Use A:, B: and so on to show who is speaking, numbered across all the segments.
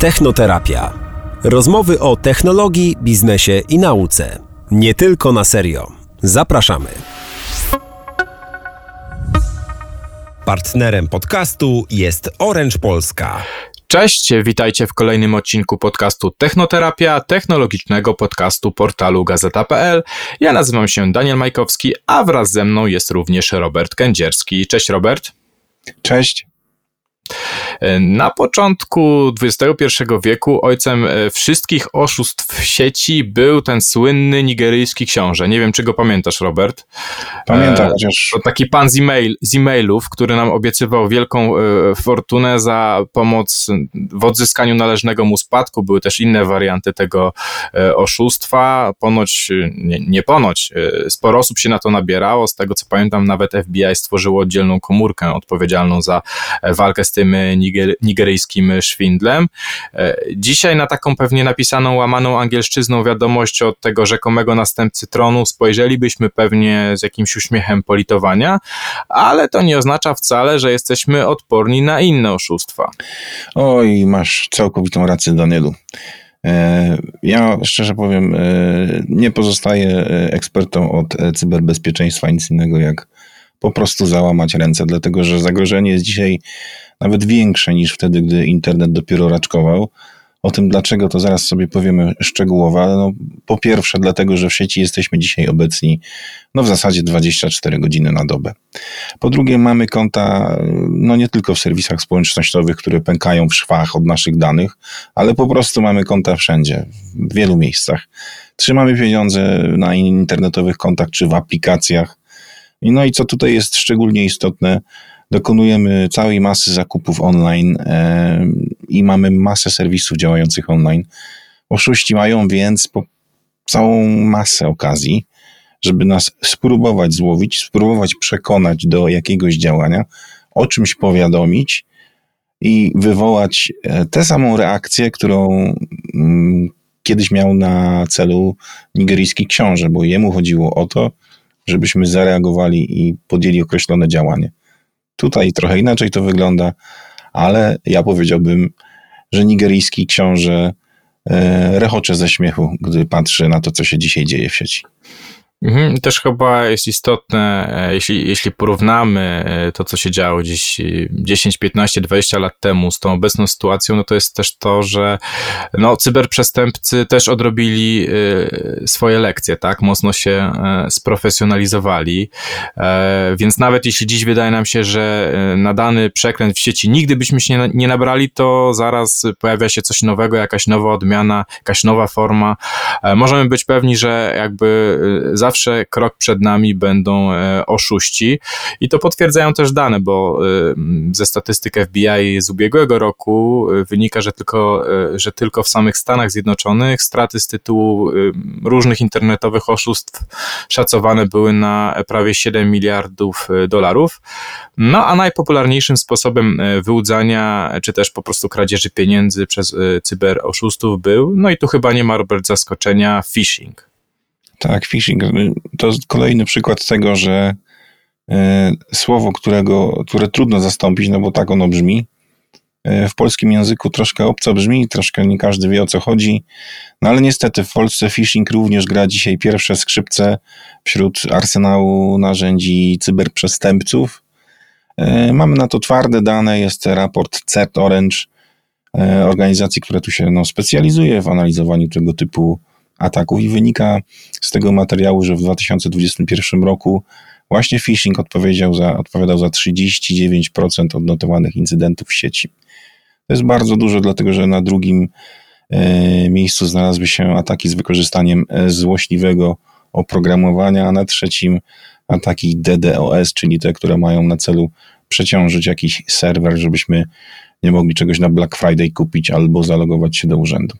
A: Technoterapia. Rozmowy o technologii, biznesie i nauce. Nie tylko na serio. Zapraszamy. Partnerem podcastu jest Orange Polska.
B: Cześć, witajcie w kolejnym odcinku podcastu Technoterapia, technologicznego podcastu portalu gazeta.pl. Ja nazywam się Daniel Majkowski, a wraz ze mną jest również Robert Kędzierski. Cześć Robert.
C: Cześć.
B: Na początku XXI wieku ojcem e, wszystkich oszustw w sieci był ten słynny nigeryjski książę. Nie wiem, czy go pamiętasz, Robert.
C: Pamiętam, e, chociaż...
B: To taki pan z, e-mail, z e-mailów, który nam obiecywał wielką e, fortunę za pomoc w odzyskaniu należnego mu spadku. Były też inne warianty tego e, oszustwa. Ponoć, nie, nie ponoć, sporo osób się na to nabierało. Z tego, co pamiętam, nawet FBI stworzyło oddzielną komórkę odpowiedzialną za walkę z tym niger, nigeryjskim szwindlem. E, dzisiaj na taką pewnie napisaną, łamaną angielszczyzną wiadomość od tego rzekomego następcy tronu spojrzelibyśmy pewnie z jakimś uśmiechem politowania, ale to nie oznacza wcale, że jesteśmy odporni na inne oszustwa.
C: Oj, masz całkowitą rację, Danielu. E, ja szczerze powiem, e, nie pozostaję ekspertą od cyberbezpieczeństwa, nic innego jak po prostu załamać ręce, dlatego że zagrożenie jest dzisiaj nawet większe niż wtedy, gdy internet dopiero raczkował. O tym dlaczego to zaraz sobie powiemy szczegółowo, no, po pierwsze dlatego, że w sieci jesteśmy dzisiaj obecni no w zasadzie 24 godziny na dobę. Po drugie mamy konta no nie tylko w serwisach społecznościowych, które pękają w szwach od naszych danych, ale po prostu mamy konta wszędzie, w wielu miejscach. Trzymamy pieniądze na internetowych kontach czy w aplikacjach. No i co tutaj jest szczególnie istotne, dokonujemy całej masy zakupów online e, i mamy masę serwisów działających online. Oszuści mają więc całą masę okazji, żeby nas spróbować złowić, spróbować przekonać do jakiegoś działania, o czymś powiadomić i wywołać e, tę samą reakcję, którą mm, kiedyś miał na celu nigeryjski książę, bo jemu chodziło o to, żebyśmy zareagowali i podjęli określone działanie. Tutaj trochę inaczej to wygląda, ale ja powiedziałbym, że nigeryjski książę e, rechocze ze śmiechu, gdy patrzy na to, co się dzisiaj dzieje w sieci.
B: Mhm, też chyba jest istotne, e, jeśli, jeśli porównamy e, to, co się działo gdzieś 10, 15, 20 lat temu z tą obecną sytuacją, no to jest też to, że no, cyberprzestępcy też odrobili e, swoje lekcje, tak? Mocno się sprofesjonalizowali. Więc nawet jeśli dziś wydaje nam się, że na dany przekręt w sieci nigdy byśmy się nie nabrali, to zaraz pojawia się coś nowego, jakaś nowa odmiana, jakaś nowa forma. Możemy być pewni, że jakby za zawsze krok przed nami będą e, oszuści i to potwierdzają też dane, bo e, ze statystyk FBI z ubiegłego roku e, wynika, że tylko, że tylko w samych Stanach Zjednoczonych straty z tytułu różnych internetowych oszustw szacowane były na prawie 7 miliardów dolarów. No a najpopularniejszym sposobem wyłudzania, czy też po prostu kradzieży pieniędzy przez cyberoszustów był, no i tu chyba nie ma Robert zaskoczenia, phishing.
C: Tak, phishing to kolejny przykład tego, że e, słowo, którego, które trudno zastąpić, no bo tak ono brzmi, e, w polskim języku troszkę obco brzmi, troszkę nie każdy wie o co chodzi, no ale niestety w Polsce phishing również gra dzisiaj pierwsze skrzypce wśród arsenału narzędzi cyberprzestępców. E, mamy na to twarde dane, jest raport CERT Orange, organizacji, która tu się no, specjalizuje w analizowaniu tego typu ataków i wynika z tego materiału, że w 2021 roku właśnie phishing odpowiedział za, odpowiadał za 39% odnotowanych incydentów w sieci. To jest bardzo dużo, dlatego że na drugim e, miejscu znalazły się ataki z wykorzystaniem e, złośliwego oprogramowania, a na trzecim ataki DDoS, czyli te, które mają na celu przeciążyć jakiś serwer, żebyśmy nie mogli czegoś na Black Friday kupić albo zalogować się do urzędu.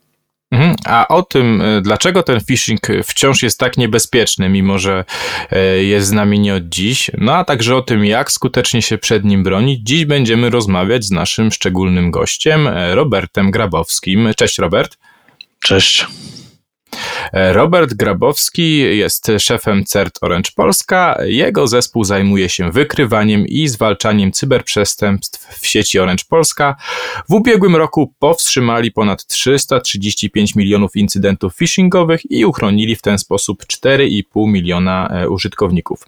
B: Mhm. A o tym, e, dlaczego ten phishing wciąż jest tak niebezpieczny, mimo że e, jest z nami nie od dziś, no a także o tym, jak skutecznie się przed nim bronić, dziś będziemy rozmawiać z naszym szczególnym gościem, e, Robertem Grabowskim. Cześć, Robert.
D: Cześć.
B: Robert Grabowski jest szefem CERT Orange Polska. Jego zespół zajmuje się wykrywaniem i zwalczaniem cyberprzestępstw w sieci Orange Polska. W ubiegłym roku powstrzymali ponad 335 milionów incydentów phishingowych i uchronili w ten sposób 4,5 miliona e, użytkowników.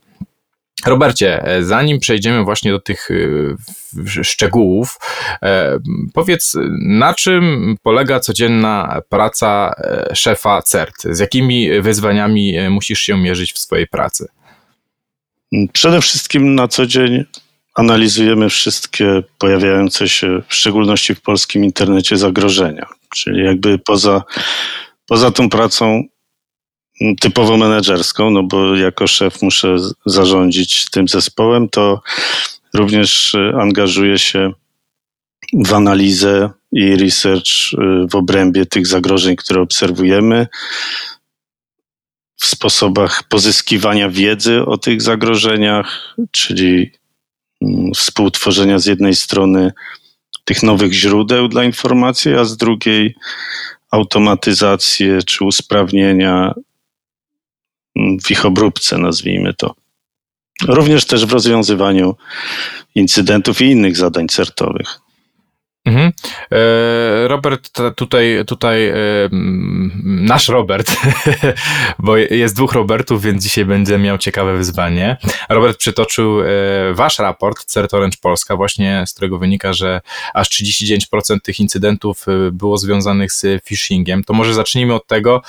B: Robercie, e, zanim przejdziemy właśnie do tych e, szczegółów, e, powiedz, na czym polega codzienna praca szefa CERT? Z jakimi wyzwaniami musisz się mierzyć w swojej pracy?
D: Przede wszystkim na co dzień analizujemy wszystkie pojawiające się, w szczególności w polskim internecie, zagrożenia. Czyli jakby poza, poza tą pracą typowo menedżerską, no bo jako szef muszę zarządzić tym zespołem, to również y, angażuję się w analizę i research y, w obrębie tych zagrożeń, które obserwujemy, w sposobach pozyskiwania wiedzy o tych zagrożeniach, czyli mm, współtworzenia z jednej strony tych nowych źródeł dla informacji, a z drugiej automatyzację czy usprawnienia w ich obróbce, nazwijmy to. Również też w rozwiązywaniu incydentów i innych zadań certowych.
B: Mhm. E, Robert, tutaj, tutaj e, nasz Robert, bo jest dwóch Robertów, więc dzisiaj będzie miał ciekawe wyzwanie. Robert przytoczył e, wasz raport CERT Orange Polska, właśnie z którego wynika, że aż 39% tych incydentów było związanych z phishingiem. To może zacznijmy od tego,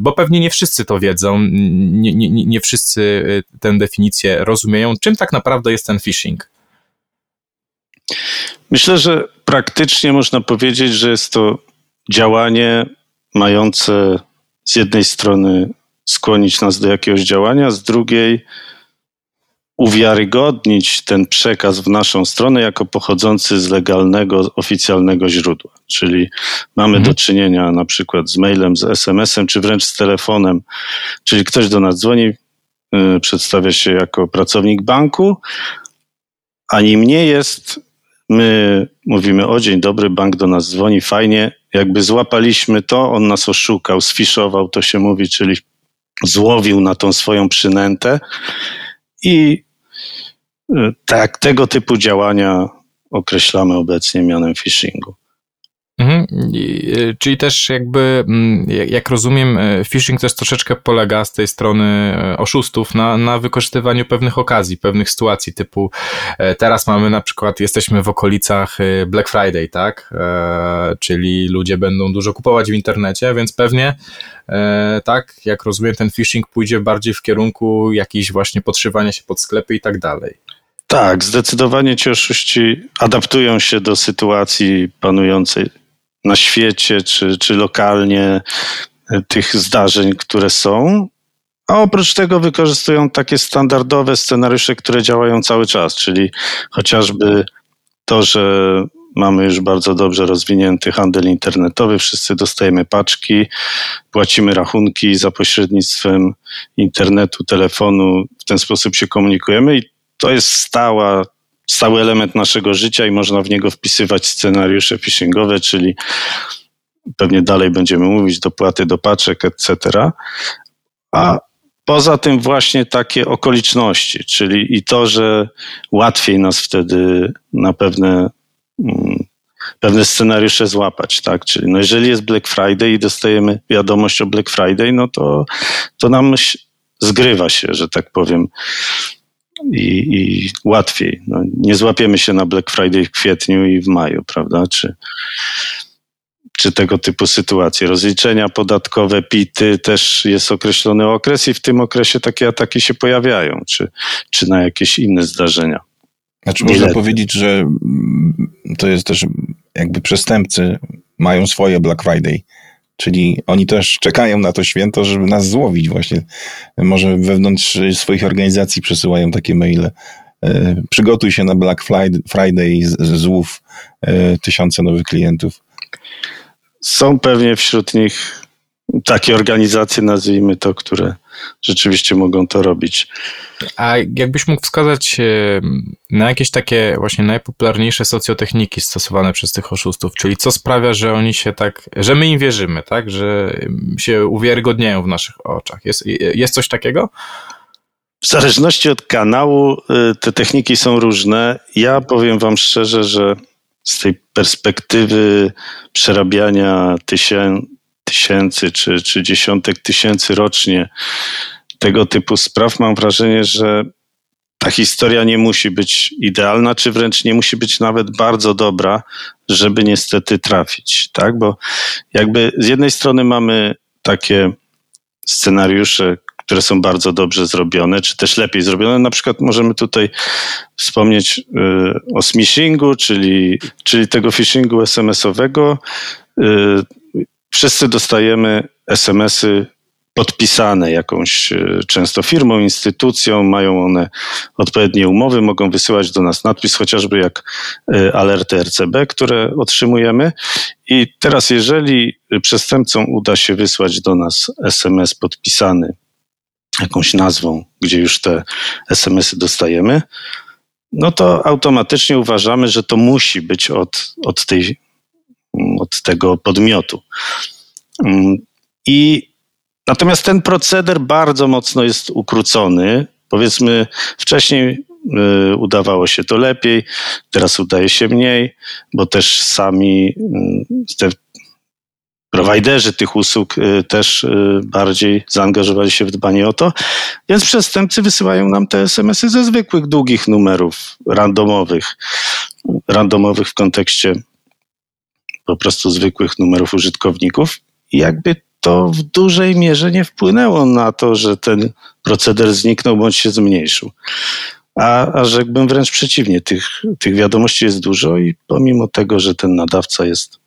B: bo pewnie nie wszyscy to wiedzą, nie, nie, nie wszyscy tę definicję rozumieją. Czym tak naprawdę jest ten phishing?
D: Myślę, że praktycznie można powiedzieć, że jest to działanie mające z jednej strony skłonić nas do jakiegoś działania, z drugiej uwiarygodnić ten przekaz w naszą stronę jako pochodzący z legalnego, oficjalnego źródła. Czyli mamy mhm. do czynienia na przykład z mailem, z SMS-em, czy wręcz z telefonem. Czyli ktoś do nas dzwoni, yy, przedstawia się jako pracownik banku, a nim nie jest My mówimy, o dzień dobry, bank do nas dzwoni, fajnie. Jakby złapaliśmy to, on nas oszukał, sfiszował, to się mówi, czyli złowił na tą swoją przynętę. I y, tak, tego typu działania określamy obecnie mianem phishingu.
B: Mhm. E, czyli też jakby, mm, jak rozumiem, e, phishing też troszeczkę polega z tej strony e, oszustów na, na wykorzystywaniu pewnych okazji, pewnych sytuacji typu teraz mamy na przykład, jesteśmy w okolicach Black Friday, tak? Czyli ludzie będą dużo kupować w internecie, więc pewnie tak, jak rozumiem, ten phishing pójdzie bardziej w kierunku jakiejś właśnie podszywania się pod sklepy i tak dalej.
D: Tak, zdecydowanie ci oszuści adaptują się do sytuacji panującej na świecie czy, czy lokalnie e, tych zdarzeń, które są. A oprócz tego wykorzystują takie standardowe scenariusze, które działają cały czas, czyli chociażby to, że mamy już bardzo dobrze rozwinięty handel internetowy, wszyscy dostajemy paczki, płacimy rachunki za pośrednictwem internetu, telefonu, w ten sposób się komunikujemy i to jest stała stały element naszego życia i można w niego wpisywać scenariusze phishingowe, czyli pewnie dalej będziemy mówić dopłaty do paczek, etc. A poza tym właśnie takie okoliczności, czyli i to, że łatwiej nas wtedy na pewne mm, pewne scenariusze złapać, tak? Czyli no jeżeli jest Black Friday i dostajemy wiadomość o Black Friday, no to, to nam zgrywa się, że tak powiem, i, i łatwiej. No, nie złapiemy się na Black Friday w kwietniu i w maju, prawda? Czy, czy tego typu sytuacje. Rozliczenia podatkowe, PIT-y też jest określony okres i w tym okresie takie ataki się pojawiają, czy, czy na jakieś inne zdarzenia.
C: Znaczy można powiedzieć, że to jest też jakby przestępcy mają swoje Black Friday Czyli oni też czekają na to święto, żeby nas złowić właśnie. Może wewnątrz swoich organizacji przesyłają takie maile. E, przygotuj się na Black Friday, złów e, tysiące nowych klientów.
D: Są pewnie wśród nich takie organizacje, nazwijmy to, które rzeczywiście mogą to robić.
B: A jakbyś mógł wskazać e, na jakieś takie właśnie najpopularniejsze socjotechniki stosowane przez tych oszustów, czyli co sprawia, że oni się tak, że my im wierzymy, tak, że się uwiarygodniają w naszych oczach. Jest, jest coś takiego?
D: W zależności od kanału y, te techniki są różne. Ja powiem wam szczerze, że z tej perspektywy przerabiania tysięcy, tysięcy czy, czy dziesiątek tysięcy rocznie tego typu spraw, mam wrażenie, że ta historia nie musi być idealna, czy wręcz nie musi być nawet bardzo dobra, żeby niestety trafić, tak? Bo jakby z jednej strony mamy takie scenariusze, które są bardzo dobrze zrobione, czy też lepiej zrobione. Na przykład możemy tutaj wspomnieć y, o smishingu, czyli, czyli tego phishingu SMS-owego. Y, wszyscy dostajemy SMS-y podpisane jakąś e, często firmą, instytucją, mają one odpowiednie umowy, mogą wysyłać do nas nadpis, chociażby jak e, alerty RCB, które otrzymujemy. I teraz, jeżeli przestępcom uda się wysłać do nas SMS podpisany jakąś nazwą, gdzie już te SMS-y dostajemy, no to automatycznie uważamy, że to musi być od, od, tej, od tego podmiotu. Mm, I Natomiast ten proceder bardzo mocno jest ukrócony. Powiedzmy, wcześniej y, udawało się to lepiej, teraz udaje się mniej, bo też sami y, te prowajderzy tych usług y, też bardziej zaangażowali się w dbanie o to, więc przestępcy wysyłają nam te SMS-y ze zwykłych, długich numerów randomowych. Randomowych w kontekście po prostu zwykłych numerów użytkowników. I jakby to w dużej mierze nie wpłynęło na to, że ten proceder zniknął bądź się zmniejszył. A, a rzekłbym wręcz przeciwnie, tych, tych wiadomości jest dużo i pomimo tego, że ten nadawca jest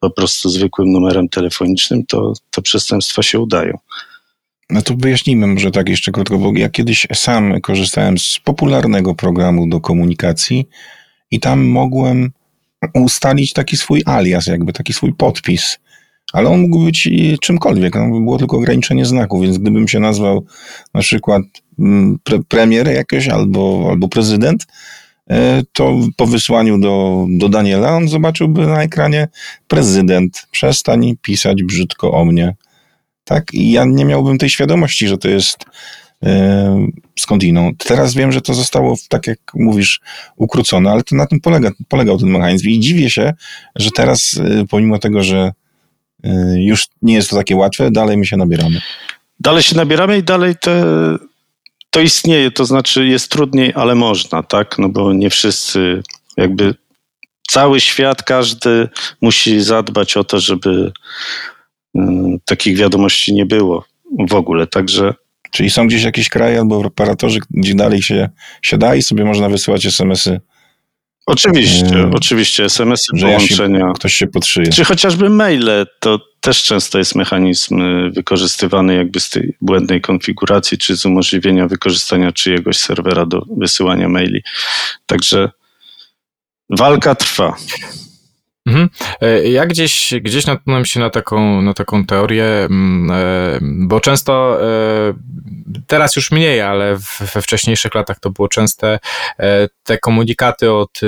D: po prostu zwykłym numerem telefonicznym, to, to przestępstwa się udają.
C: No to wyjaśnijmy może tak jeszcze krótko, bo ja kiedyś sam korzystałem z popularnego programu do komunikacji i tam mogłem ustalić taki swój alias, jakby taki swój podpis ale on mógł być czymkolwiek, no, było tylko ograniczenie znaków, więc gdybym się nazwał na przykład mm, pre premier jakoś albo, albo prezydent, e, to po wysłaniu do, do Daniela on zobaczyłby na ekranie prezydent, przestań pisać brzydko o mnie. Tak? I ja nie miałbym tej świadomości, że to jest e, skądinąd. Teraz wiem, że to zostało, tak jak mówisz, ukrócone, ale to na tym polega, polegał ten mechanizm. I dziwię się, że teraz, e, pomimo tego, że Y, już nie jest to takie łatwe, dalej my się nabieramy.
D: Dalej się nabieramy i dalej te, to istnieje, to znaczy jest trudniej, ale można, tak? No bo nie wszyscy, jakby cały świat, każdy musi zadbać o to, żeby y, takich wiadomości nie było w ogóle, także
C: Czyli są gdzieś jakieś kraje albo operatorzy, gdzie dalej się, się da i sobie można wysyłać SMS-y
D: Oczywiście, hmm. oczywiście, SMS-y, połączenia.
C: Się, ktoś się podszyje.
D: Czy chociażby maile, to też często jest mechanizm y, wykorzystywany jakby z tej błędnej konfiguracji, czy z umożliwienia wykorzystania czyjegoś serwera do wysyłania maili. Także walka trwa.
B: Mhm. E, ja gdzieś, gdzieś natknąłem się na taką, na taką teorię, mm, e, bo często, e, teraz już mniej, ale we wcześniejszych latach to było częste, te komunikaty od,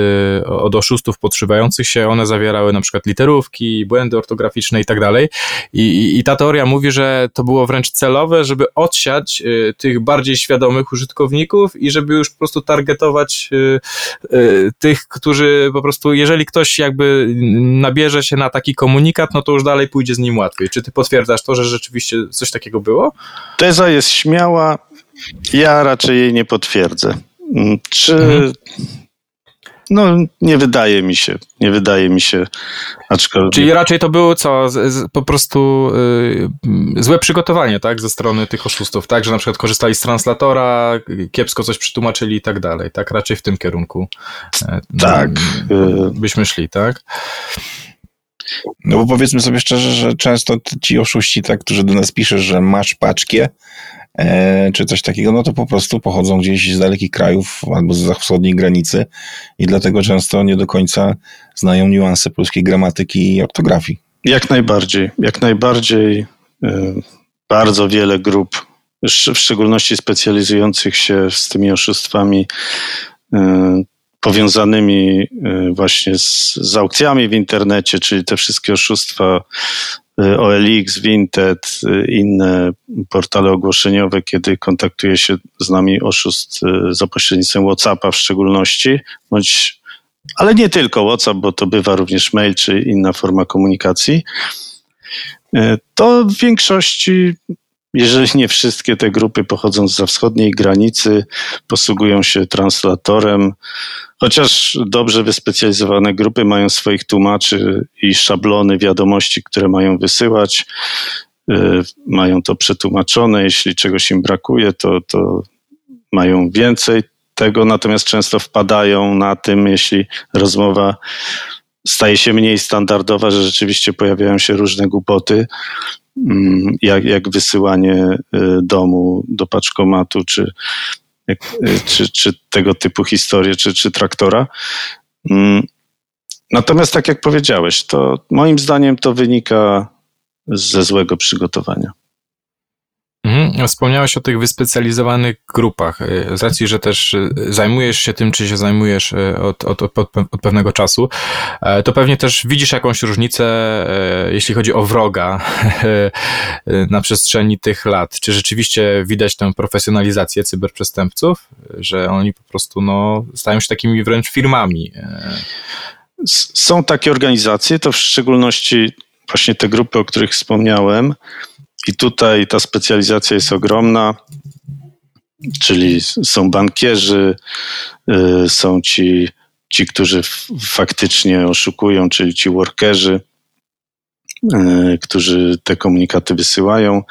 B: od oszustów podszywających się, one zawierały na przykład literówki, błędy ortograficzne i tak dalej. I, I ta teoria mówi, że to było wręcz celowe, żeby odsiać tych bardziej świadomych użytkowników i żeby już po prostu targetować tych, którzy po prostu, jeżeli ktoś jakby nabierze się na taki komunikat, no to już dalej pójdzie z nim łatwiej. Czy ty potwierdzasz to, że rzeczywiście coś takiego było?
D: Teza jest śmiała, ja raczej jej nie potwierdzę. Mm, czy. Mhm. No, nie wydaje mi się. Nie wydaje mi się. Aczkolwiek...
B: Czyli raczej to było co? Z, z, po prostu y, złe przygotowanie, tak? Ze strony tych oszustów, tak? Że na przykład korzystali z translatora, kiepsko coś przetłumaczyli i tak dalej, tak? Raczej w tym kierunku.
D: E, tak.
B: Y, byśmy szli, tak?
C: No bo powiedzmy sobie szczerze, że często ci oszuści, tak, którzy do nas piszą, że masz paczkę, czy coś takiego, no to po prostu pochodzą gdzieś z dalekich krajów albo z wschodniej granicy i dlatego często nie do końca znają niuanse polskiej gramatyki i ortografii.
D: Jak najbardziej, jak najbardziej. bardzo wiele grup, w szczególności specjalizujących się z tymi oszustwami powiązanymi właśnie z, z aukcjami w internecie, czyli te wszystkie oszustwa OLX, Vinted, inne portale ogłoszeniowe, kiedy kontaktuje się z nami oszust za pośrednictwem WhatsAppa w szczególności, bądź ale nie tylko WhatsApp, bo to bywa również mail czy inna forma komunikacji, to w większości, jeżeli nie wszystkie te grupy pochodząc za wschodniej granicy, posługują się translatorem, chociaż dobrze wyspecjalizowane grupy mają swoich tłumaczy i szablony wiadomości, które mają wysyłać. E, mają to przetłumaczone, jeśli czegoś im brakuje, to, to mają więcej tego, natomiast często wpadają na tym, jeśli rozmowa staje się mniej standardowa, że rzeczywiście pojawiają się różne głupoty, jak, jak wysyłanie y, domu do paczkomatu, czy, y, czy, czy tego typu historie, czy, czy traktora. Mm, natomiast tak jak powiedziałeś, to moim zdaniem to wynika ze złego przygotowania.
B: Mhm. Wspomniałeś o tych wyspecjalizowanych grupach. Y, z racji, że też y, zajmujesz się tym, czy się zajmujesz y, od, od, od, od, pewnego czasu, e, to pewnie też widzisz jakąś różnicę, e, jeśli chodzi o wroga na przestrzeni tych lat. Czy rzeczywiście widać tę profesjonalizację cyberprzestępców, że oni po prostu no, stają się takimi wręcz firmami? E,
D: są takie organizacje, to w szczególności właśnie te grupy, o których wspomniałem, i tutaj ta specjalizacja jest ogromna, czyli są bankierzy, y, są ci, ci którzy faktycznie oszukują, czyli ci workerzy, y, którzy te komunikaty wysyłają.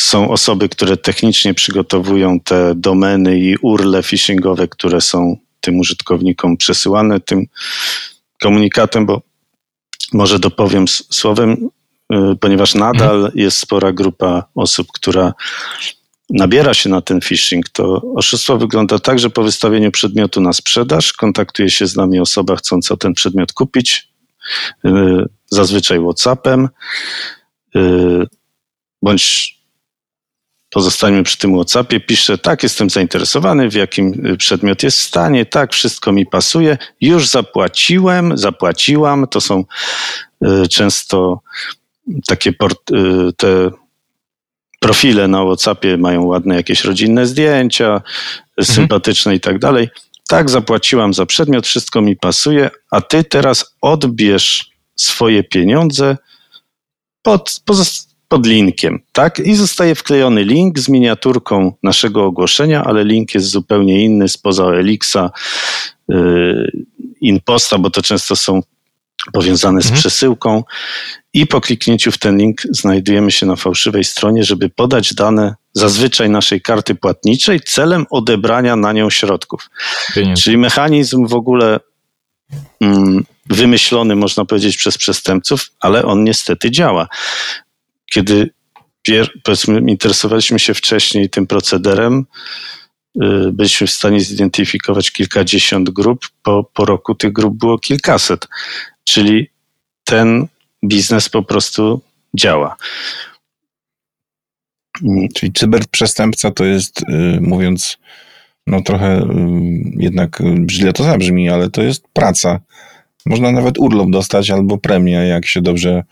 D: Są osoby, które technicznie przygotowują te domeny i urle phishingowe, które są tym użytkownikom przesyłane tym komunikatem, bo może dopowiem słowem, ponieważ nadal mhm. jest spora grupa osób, która nabiera się na ten phishing, to oszustwo wygląda tak, że po wystawieniu przedmiotu na sprzedaż kontaktuje się z nami osoba chcąca ten przedmiot kupić, y, zazwyczaj WhatsAppem, y, bądź pozostańmy przy tym WhatsAppie, pisze, tak, jestem zainteresowany, w jakim przedmiot jest w stanie, tak, wszystko mi pasuje, już zapłaciłem, zapłaciłam, to są często takie port, y, te profile na WhatsAppie mają ładne jakieś rodzinne zdjęcia, mhm. sympatyczne i tak dalej. Tak, zapłaciłam za przedmiot, wszystko mi pasuje, a ty teraz odbierz swoje pieniądze pod, pod linkiem, tak? I zostaje wklejony link z miniaturką naszego ogłoszenia, ale link jest zupełnie inny spoza Elixa, yy, Inposta, bo to często są powiązane z mhm. przesyłką i po kliknięciu w ten link znajdujemy się na fałszywej stronie, żeby podać dane zazwyczaj naszej karty płatniczej celem odebrania na nią środków. Czyli mechanizm w ogóle mm, wymyślony, można powiedzieć, przez przestępców, ale on niestety działa. Kiedy powiedzmy, interesowaliśmy się wcześniej tym procederem, y, byliśmy w stanie zidentyfikować kilkadziesiąt grup, po, po roku tych grup było kilkaset. Czyli ten biznes po prostu działa.
C: Czyli cyberprzestępca to jest, y, mówiąc, no trochę y, jednak źle to zabrzmi, ale to jest praca. Można nawet urlop dostać albo premię, jak się dobrze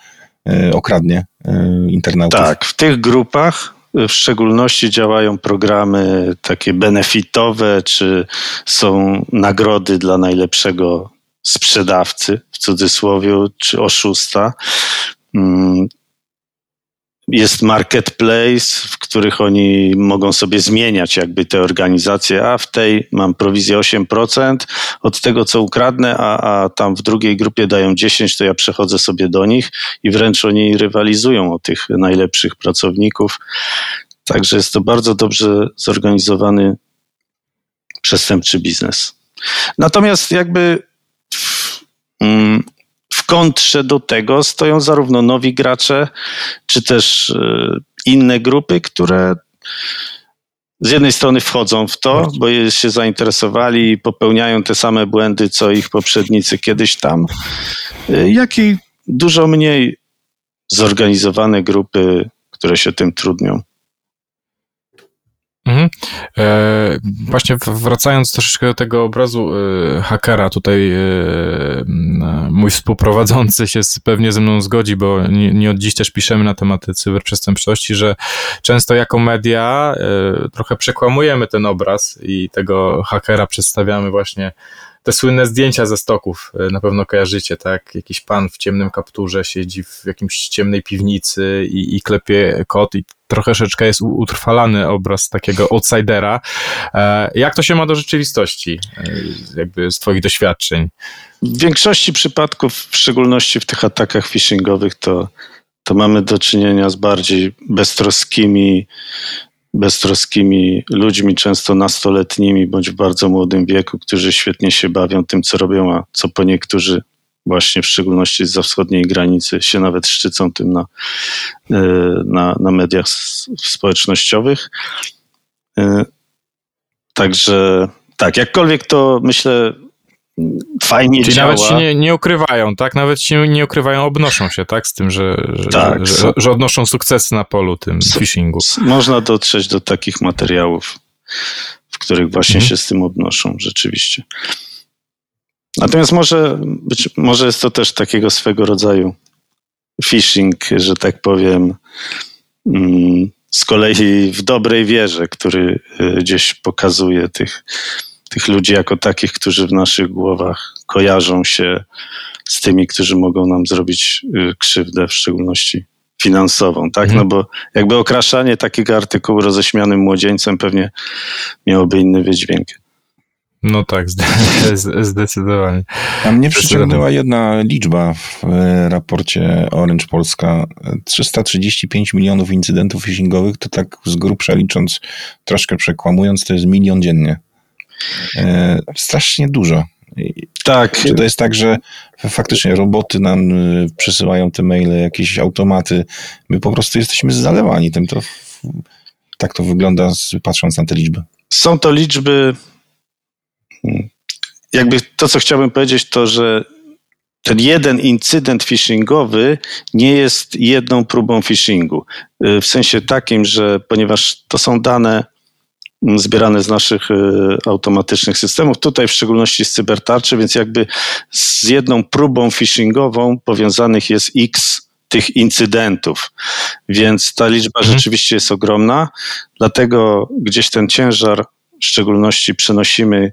C: y, okradnie internautów.
D: Tak, w tych grupach w szczególności działają programy takie benefitowe, czy są nagrody dla najlepszego sprzedawcy, w cudzysłowie, czy oszusta. Mm, jest marketplace, w których oni mogą sobie zmieniać jakby te organizacje, a w tej mam prowizję 8% od tego, co ukradnę, a, a tam w drugiej grupie dają 10, to ja przechodzę sobie do nich i wręcz oni rywalizują o tych najlepszych pracowników. Także jest to bardzo dobrze zorganizowany przestępczy biznes. Natomiast jakby w kontrze do tego stoją zarówno nowi gracze, czy też e, inne grupy, które z jednej strony wchodzą w to, bo się zainteresowali i popełniają te same błędy, co ich poprzednicy kiedyś tam, e, jak i dużo mniej zorganizowane grupy, które się tym trudnią.
B: Mhm. E, właśnie wracając troszeczkę do tego obrazu e, hakera, tutaj e, mój współprowadzący się pewnie ze mną zgodzi, bo nie, nie, od dziś też piszemy na tematy cyberprzestępczości, że często jako media e, trochę przekłamujemy ten obraz i tego hakera przedstawiamy właśnie te słynne zdjęcia ze stoków e, na pewno kojarzycie, tak? Jakiś pan w ciemnym kapturze siedzi w jakimś ciemnej piwnicy i, i klepie kot i troszeczkę jest utrwalany obraz takiego outsidera. E, jak to się ma do rzeczywistości, e, jakby z twoich doświadczeń?
D: W większości przypadków, w szczególności w tych atakach phishingowych, to, to mamy do czynienia z bardziej beztroskimi beztroskimi ludźmi, często nastoletnimi bądź w bardzo młodym wieku, którzy świetnie się bawią tym, co robią, a co po niektórzy właśnie w szczególności z wschodniej granicy się nawet szczycą tym na, e, na, na mediach społecznościowych. E, także tak, jakkolwiek to myślę fajnie
B: Czyli
D: działa.
B: nawet się nie, nie, ukrywają, tak? Nawet się nie ukrywają, obnoszą się, tak? Z tym, że, że,
D: tak,
B: że, że, że odnoszą sukcesy na polu tym phishingu.
D: Można dotrzeć do takich materiałów, w których właśnie mhm. się z tym obnoszą, rzeczywiście. Natomiast może, być, może jest to też takiego swego rodzaju phishing, że tak powiem, mm, z kolei w dobrej wierze, który y, gdzieś pokazuje tych tych ludzi jako takich, którzy w naszych głowach kojarzą się z tymi, którzy mogą nam zrobić y, krzywdę, w szczególności finansową, tak? Mhm. No bo jakby okraszanie takiego artykułu roześmianym młodzieńcem pewnie miałoby inny wydźwięk.
B: No tak, zdecydowanie.
C: A mnie przyciągnęła jedna liczba w e, raporcie Orange Polska. 335 milionów incydentów phishingowych, to tak z grubsza licząc, troszkę przekłamując, to jest milion dziennie. E, strasznie dużo. Tak. Czy to jest tak, że faktycznie roboty nam e, przesyłają te maile, jakieś automaty, my po prostu jesteśmy zalewani tym, to tak to wygląda patrząc na te liczby.
D: Są to liczby, hmm, jakby to, co chciałbym powiedzieć, to, że ten jeden incydent phishingowy nie jest jedną próbą phishingu. E, w sensie takim, że ponieważ to są dane zbierane z naszych y, automatycznych systemów, tutaj w szczególności z cybertarczy, więc jakby z jedną próbą phishingową powiązanych jest x tych incydentów. Więc ta liczba mhm. rzeczywiście jest ogromna, dlatego gdzieś ten ciężar w szczególności przenosimy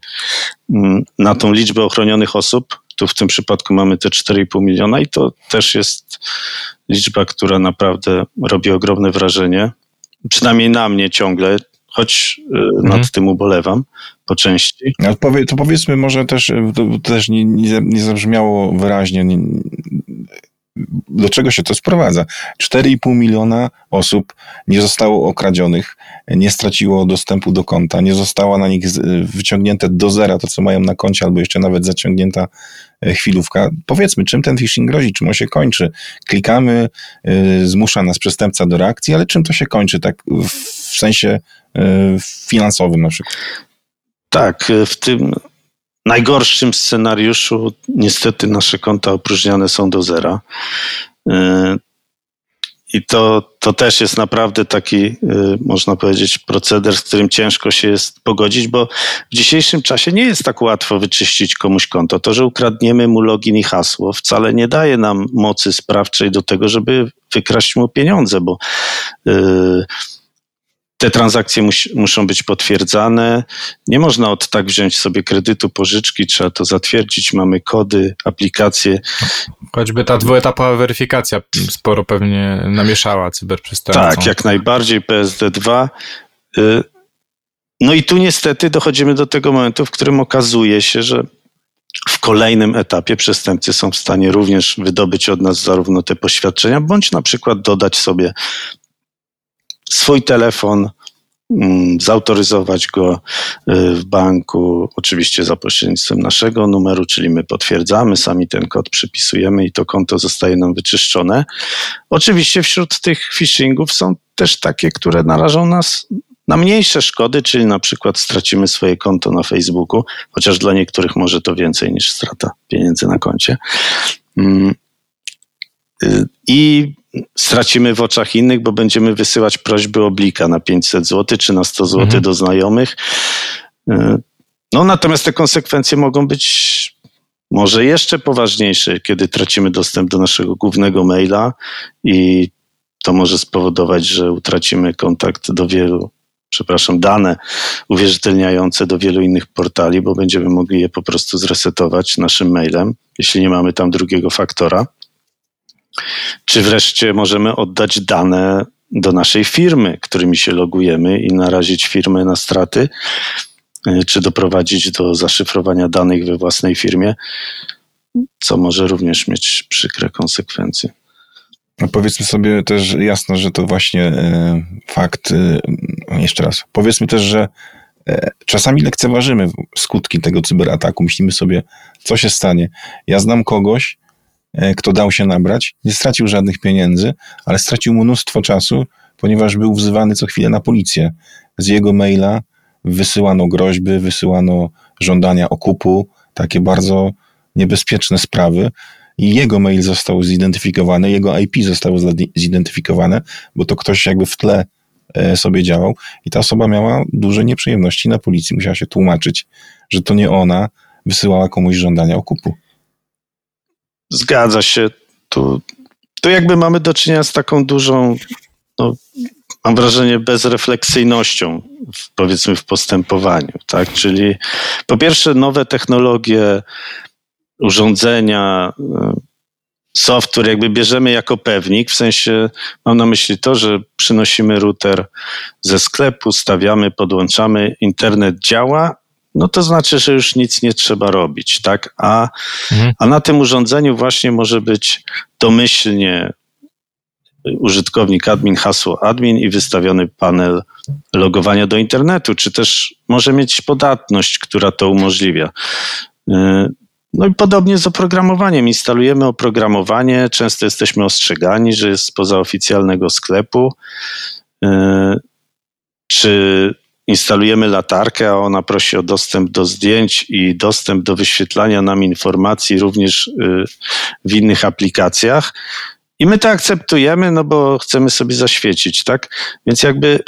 D: mm, na tą liczbę ochronionych osób. Tu w tym przypadku mamy te 4,5 miliona i to też jest liczba, która naprawdę robi ogromne wrażenie. Przynajmniej na mnie ciągle choć e, mhm. nad tym ubolewam po części.
C: No, to powiedzmy może też, to, też nie, nie, nie zabrzmiało wyraźnie, nie, do czego się to sprowadza? 4,5 miliona osób nie zostało okradzionych, nie straciło dostępu do konta, nie została na nich wyciągnięte do zera to, co mają na koncie, albo jeszcze nawet zaciągnięta e, chwilówka. Powiedzmy, czym ten phishing grozi, czym on się kończy? Klikamy, zmusza nas przestępca do reakcji, ale czym to się kończy, tak w sensie E, finansowym na przykład.
D: Tak, e, w tym najgorszym scenariuszu niestety nasze konta opróżniane są do zera. E, I to, to też jest naprawdę taki, można powiedzieć, proceder, z którym ciężko się jest pogodzić, bo w dzisiejszym czasie nie jest tak łatwo wyczyścić komuś konto. To, że ukradniemy mu login i hasło, wcale nie daje nam mocy sprawczej do tego, żeby wykraść mu pieniądze, bo yy, te transakcje mus, muszą być potwierdzane. Nie można od tak wziąć sobie kredytu, pożyczki, trzeba to zatwierdzić. Mamy kody, aplikacje.
B: Choćby ta dwuetapowa weryfikacja sporo pewnie namieszała cyberprzestępcom.
D: Tak, jak najbardziej PSD2. Y, no i tu niestety dochodzimy do tego momentu, w którym okazuje się, że w kolejnym etapie przestępcy są w stanie również wydobyć od nas zarówno te poświadczenia, bądź na przykład dodać sobie swój telefon, mm, zautoryzować go y, w banku, oczywiście za pośrednictwem naszego numeru, czyli my potwierdzamy, sami ten kod przypisujemy i to konto zostaje nam wyczyszczone. Oczywiście wśród tych phishingów są też takie, które narażą nas na mniejsze szkody, czyli na przykład stracimy swoje konto na Facebooku, chociaż dla niektórych może to więcej niż strata pieniędzy na koncie. Mm. Y, I stracimy w oczach innych, bo będziemy wysyłać prośby o blika na 500 zł czy na 100 zł mhm. do znajomych. E, no natomiast te konsekwencje mogą być może jeszcze poważniejsze, kiedy tracimy dostęp do naszego głównego maila i to może spowodować, że utracimy kontakt do wielu, przepraszam, dane uwierzytelniające do wielu innych portali, bo będziemy mogli je po prostu zresetować naszym mailem, jeśli nie mamy tam drugiego faktora. Czy wreszcie możemy oddać dane do naszej firmy, którymi się logujemy i narazić firmę na straty, e, czy doprowadzić do zaszyfrowania danych we własnej firmie, co może również mieć przykre konsekwencje.
C: No powiedzmy sobie też jasno, że to właśnie e, fakt, e, jeszcze raz, powiedzmy też, że czasami lekceważymy skutki tego cyberataku, myślimy sobie, co się stanie. Ja znam kogoś, kto dał się nabrać, nie stracił żadnych pieniędzy, ale stracił mnóstwo czasu, ponieważ był wzywany co chwilę na policję. Z jego maila wysyłano groźby, wysyłano żądania okupu, takie bardzo niebezpieczne sprawy i jego mail został zidentyfikowany, jego IP zostało zidentyfikowane, bo to ktoś jakby w tle e, sobie działał i ta osoba miała duże nieprzyjemności na policji, musiała się tłumaczyć, że to nie ona wysyłała komuś żądania okupu.
D: Zgadza się. Tu, tu jakby mamy do czynienia z taką dużą, no, mam wrażenie, bezrefleksyjnością, w, powiedzmy, w postępowaniu. Tak? Czyli po pierwsze, nowe technologie urządzenia, e, software jakby bierzemy jako pewnik, w sensie mam na myśli to, że przynosimy router ze sklepu, stawiamy, podłączamy, internet działa, no to znaczy, że już nic nie trzeba robić, tak? A, mhm. a na tym urządzeniu właśnie może być domyślnie użytkownik admin, hasło admin i wystawiony panel logowania do internetu, czy też może mieć podatność, która to umożliwia. E, no i podobnie z oprogramowaniem. Instalujemy oprogramowanie, często jesteśmy ostrzegani, że jest spoza oficjalnego sklepu. E, czy instalujemy latarkę, a ona prosi o dostęp do zdjęć i dostęp do wyświetlania nam informacji również e, w innych aplikacjach. I my to akceptujemy, no bo chcemy sobie zaświecić, tak? Więc jakby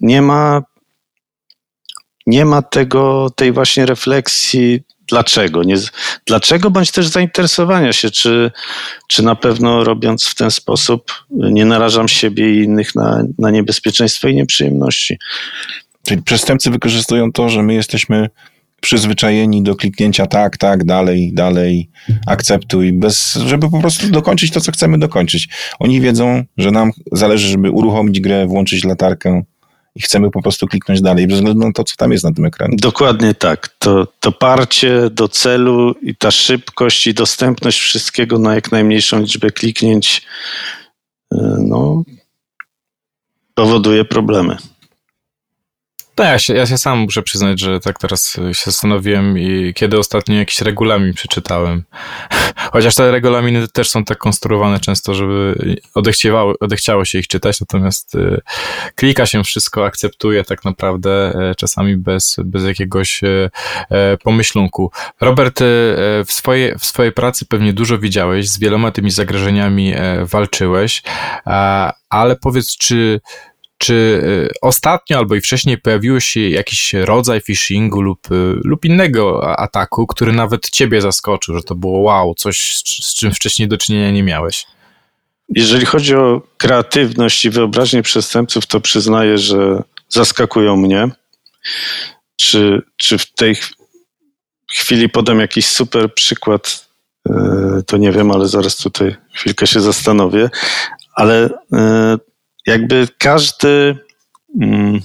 D: nie ma, nie ma tego, tej właśnie refleksji dlaczego. Nie, dlaczego, bądź też zainteresowania się, czy, czy na pewno robiąc w ten sposób nie narażam siebie i innych na, na niebezpieczeństwo i nieprzyjemności.
C: Czyli przestępcy wykorzystują to, że my jesteśmy przyzwyczajeni do kliknięcia tak, tak, dalej, dalej, akceptuj, bez, żeby po prostu dokończyć to, co chcemy dokończyć. Oni wiedzą, że nam zależy, żeby uruchomić grę, włączyć latarkę, i chcemy po prostu kliknąć dalej, bez względu na to, co tam jest na tym ekranie.
D: Dokładnie tak. To, to parcie do celu i ta szybkość i dostępność wszystkiego na jak najmniejszą liczbę kliknięć e, no, powoduje problemy.
B: Tak, ja się, ja się sam muszę przyznać, że tak teraz się zastanowiłem i kiedy ostatnio jakiś regulamin przeczytałem. Chociaż te regulaminy też są tak konstruowane często, żeby odechciało, odechciało się ich czytać, natomiast y, klika się wszystko, akceptuje tak naprawdę, y, czasami bez, bez jakiegoś y, pomyślunku. Robert, w swojej, w swojej pracy pewnie dużo widziałeś, z wieloma tymi zagrożeniami walczyłeś, ale powiedz, czy czy y, ostatnio albo i wcześniej pojawił się jakiś rodzaj phishingu lub, y, lub innego ataku, który nawet ciebie zaskoczył, że to było wow, coś z czym wcześniej do czynienia nie miałeś?
D: Jeżeli chodzi o kreatywność i wyobraźnię przestępców, to przyznaję, że zaskakują mnie. Czy, czy w tej chwili podam jakiś super przykład, y, to nie wiem, ale zaraz tutaj chwilkę się zastanowię. Ale jakby każdy mm,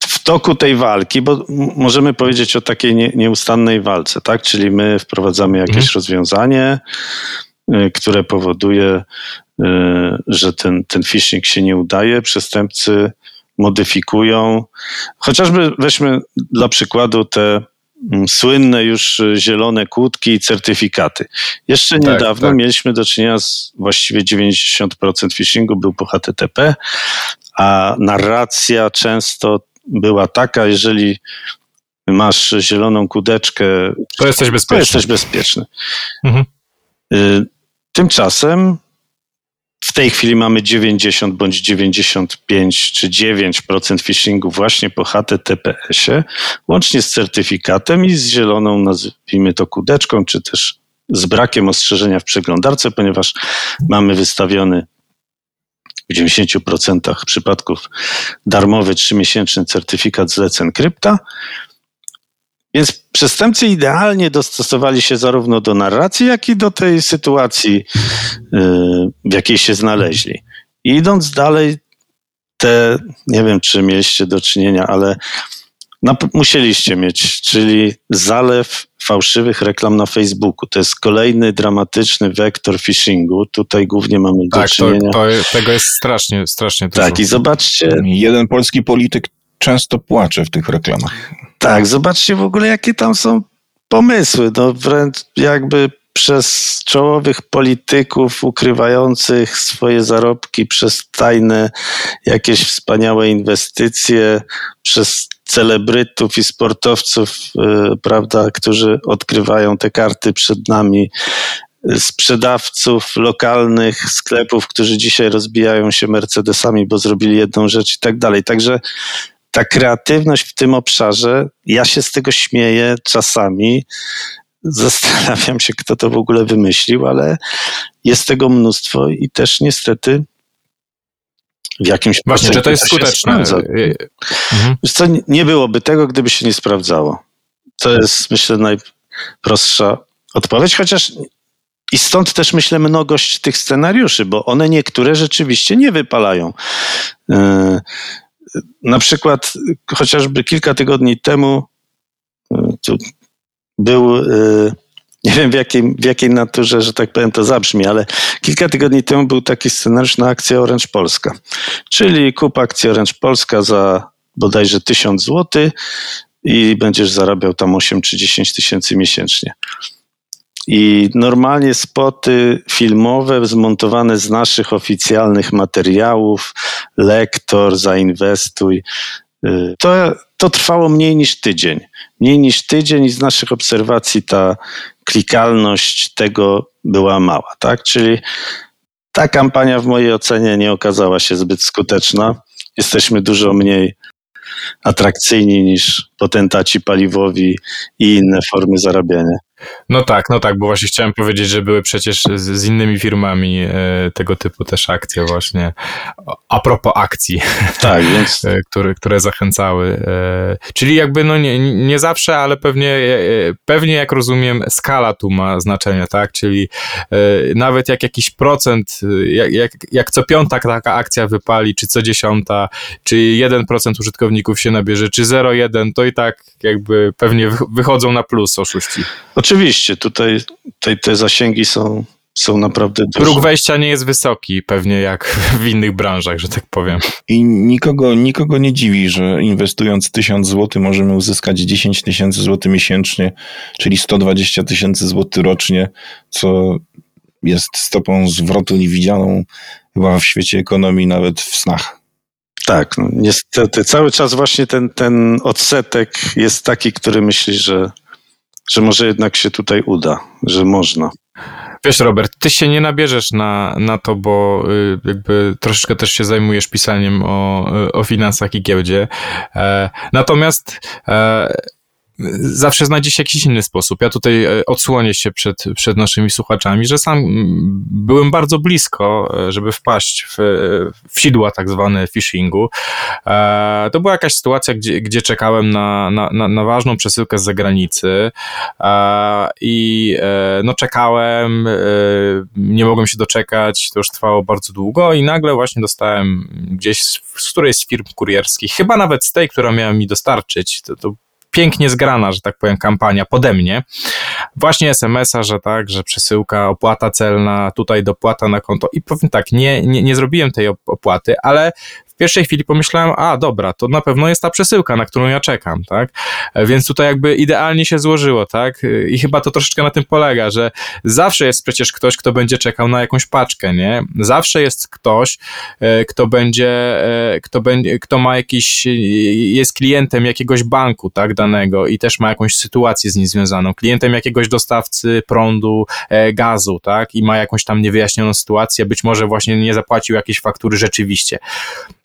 D: w toku tej walki, bo możemy powiedzieć o takiej nie, nieustannej walce, tak? Czyli my wprowadzamy jakieś mhm. rozwiązanie, y, które powoduje, y, że ten, ten phishing się nie udaje. Przestępcy modyfikują. Chociażby weźmy dla przykładu te słynne już y, zielone kłódki i certyfikaty. Jeszcze tak, niedawno tak. mieliśmy do czynienia z właściwie 90% phishingu był po HTTP, a narracja często była taka, jeżeli masz zieloną kudeczkę,
B: to jesteś bezpieczny.
D: To jesteś bezpieczny. Mhm. Y, tymczasem w tej chwili mamy 90 bądź 95 czy 9% phishingu właśnie po HTTPS-ie, łącznie z certyfikatem i z zieloną, nazwijmy to kudeczką, czy też z brakiem ostrzeżenia w przeglądarce, ponieważ mamy wystawiony w 90% przypadków darmowy trzymiesięczny certyfikat zleceń krypta. Więc przestępcy idealnie dostosowali się zarówno do narracji, jak i do tej sytuacji, y, w jakiej się znaleźli. I idąc dalej, te, nie wiem, czy mieliście do czynienia, ale musieliście mieć, czyli zalew fałszywych reklam na Facebooku. To jest kolejny dramatyczny wektor phishingu. Tutaj głównie mamy
B: tak,
D: do czynienia.
B: To, to, tego jest strasznie, strasznie dużo.
D: Tak, i zobaczcie.
C: Jeden polski polityk często płacze w tych reklamach.
D: Tak, zobaczcie w ogóle, jakie tam są pomysły. No wręcz jakby przez czołowych polityków ukrywających swoje zarobki, przez tajne jakieś wspaniałe inwestycje, przez celebrytów i sportowców, yy, prawda, którzy odkrywają te karty przed nami, sprzedawców lokalnych sklepów, którzy dzisiaj rozbijają się Mercedesami, bo zrobili jedną rzecz i tak dalej. Także ta kreatywność w tym obszarze, ja się z tego śmieję czasami. Zastanawiam się, kto to w ogóle wymyślił, ale jest tego mnóstwo i też niestety w jakimś
B: Właśnie, czy to jest skuteczne?
D: Mhm. Co, nie byłoby tego, gdyby się nie sprawdzało. To jest, myślę, najprostsza odpowiedź, chociaż i stąd też myślę mnogość tych scenariuszy, bo one niektóre rzeczywiście nie wypalają. Na przykład chociażby kilka tygodni temu yy, był, yy, nie wiem w jakiej, w jakiej naturze, że tak powiem, to zabrzmi, ale kilka tygodni temu był taki scenariusz na akcję Orange Polska, czyli kup akcję Orange Polska za bodajże 1000 zł i będziesz zarabiał tam 8 czy 10 tysięcy miesięcznie. I normalnie spoty filmowe zmontowane z naszych oficjalnych materiałów, lektor, zainwestuj. Y, to, to trwało mniej niż tydzień. Mniej niż tydzień i z naszych obserwacji ta klikalność tego była mała, tak? Czyli ta kampania w mojej ocenie nie okazała się zbyt skuteczna. Jesteśmy dużo mniej atrakcyjni niż potentaci paliwowi i inne formy zarabiania.
B: No tak, no tak, bo właśnie chciałem powiedzieć, że były przecież z, z innymi firmami e, tego typu też akcje właśnie. A propos akcji,
D: tak, więc...
B: E, które, które zachęcały. E, czyli jakby no nie, nie zawsze, ale pewnie, pewnie jak rozumiem skala tu ma znaczenie, tak? Czyli nawet jak jakiś procent, jak, jak, jak co piąta taka akcja wypali, czy co dziesiąta, czy 1% użytkowników się nabierze, czy 0,1, to i tak jakby pewnie wychodzą na plus oszuści.
D: Oczywiście, tutaj, tutaj te zasięgi są, są naprawdę duże.
B: Próg wejścia nie jest wysoki, pewnie jak w innych branżach, że tak powiem.
C: I nikogo, nikogo nie dziwi, że inwestując 1000 zł możemy uzyskać 10 tysięcy złotych miesięcznie, czyli 120 tysięcy złotych rocznie, co jest stopą zwrotu niewidzianą chyba w świecie ekonomii, nawet w snach.
D: Tak, no niestety cały czas właśnie ten, ten odsetek jest taki, który myśli, że że może jednak się tutaj uda, że można.
B: Wiesz, Robert, ty się nie nabierzesz na, na to, bo y, jakby troszeczkę też się zajmujesz pisaniem o, o finansach i giełdzie. E, natomiast e, zawsze znajdzie się jakiś inny sposób. Ja tutaj e, odsłonię się przed, przed naszymi słuchaczami, że sam byłem bardzo blisko, e, żeby wpaść w, w sidła tak zwane phishingu. E, to była jakaś sytuacja, gdzie, gdzie czekałem na, na, na ważną przesyłkę z zagranicy i no czekałem, nie mogłem się doczekać, to już trwało bardzo długo i nagle właśnie dostałem gdzieś z którejś z firm kurierskich, chyba nawet z tej, która miała mi dostarczyć, to, to pięknie zgrana, że tak powiem, kampania pode mnie. Właśnie SMS-a, że tak, że przesyłka, opłata celna, tutaj dopłata na konto i powiem tak, nie, nie, nie zrobiłem tej opłaty, ale w pierwszej chwili pomyślałem, a dobra, to na pewno jest ta przesyłka, na którą ja czekam, tak? Więc tutaj jakby idealnie się złożyło, tak? I chyba to troszeczkę na tym polega, że zawsze jest przecież ktoś, kto będzie czekał na jakąś paczkę, nie? Zawsze jest ktoś, e, kto będzie, e, kto będzie, kto ma jakiś, jest klientem jakiegoś banku, tak, danego i też ma jakąś sytuację z nim związaną, klientem jakiegoś dostawcy prądu, e, gazu, tak, i ma jakąś tam niewyjaśnioną sytuację, być może właśnie nie zapłacił jakiejś faktury rzeczywiście.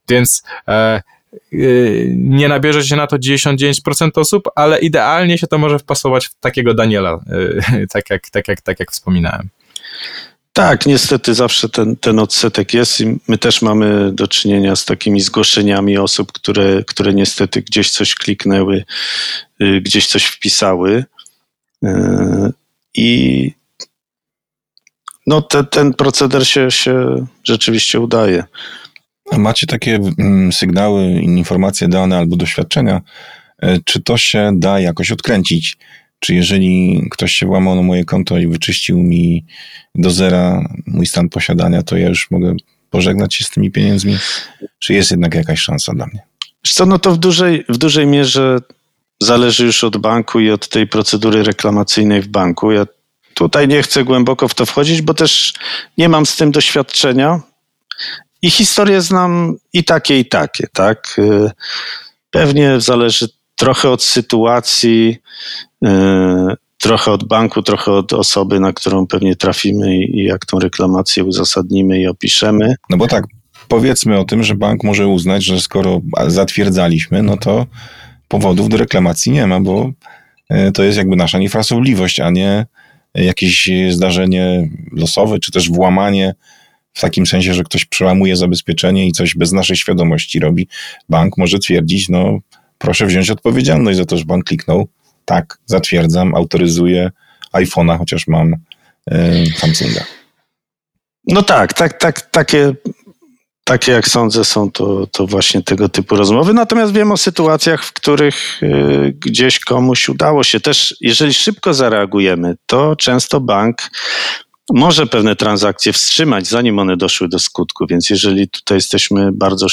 B: Więc e, y, nie nabierze się na to 99% osób, ale idealnie się to może wpasować w takiego Daniela, y, tak jak, tak jak, tak jak wspominałem.
D: Tak, niestety zawsze ten, ten odsetek jest i my też mamy do czynienia z takimi zgłoszeniami osób, które, które niestety gdzieś coś kliknęły, y, gdzieś coś wpisały i no te, ten proceder się, się rzeczywiście udaje.
C: Macie takie mm, sygnały, informacje, dane albo doświadczenia, e, czy to się da jakoś odkręcić? Czy jeżeli ktoś się włamał na moje konto i wyczyścił mi do zera mój stan posiadania, to ja już mogę pożegnać się z tymi pieniędzmi? Czy jest jednak jakaś szansa dla mnie?
D: Co, no to w dużej, w dużej mierze zależy już od banku i od tej procedury reklamacyjnej w banku. Ja tutaj nie chcę głęboko w to wchodzić, bo też nie mam z tym doświadczenia. I historię znam i takie, i takie, tak? Y, pewnie zależy trochę od sytuacji, y, trochę od banku, trochę od osoby, na którą pewnie trafimy i jak tą reklamację uzasadnimy i opiszemy.
C: No bo tak, powiedzmy o tym, że bank może uznać, że skoro zatwierdzaliśmy, no to powodów do reklamacji nie ma, bo y, to jest jakby nasza niefrasobliwość, a nie jakieś zdarzenie losowe, czy też włamanie w takim sensie, że ktoś przełamuje zabezpieczenie i coś bez naszej świadomości robi, bank może twierdzić, no proszę wziąć odpowiedzialność za to, że bank kliknął, tak, zatwierdzam, autoryzuję iPhone'a, chociaż mam e, Samsunga.
D: No tak, tak, tak, takie, takie jak sądzę są to, to właśnie tego typu rozmowy. Natomiast wiem o sytuacjach, w których y, gdzieś komuś udało się też, jeżeli szybko zareagujemy, to często bank może pewne transakcje wstrzymać, zanim one doszły do skutku. Więc jeżeli tutaj jesteśmy bardzo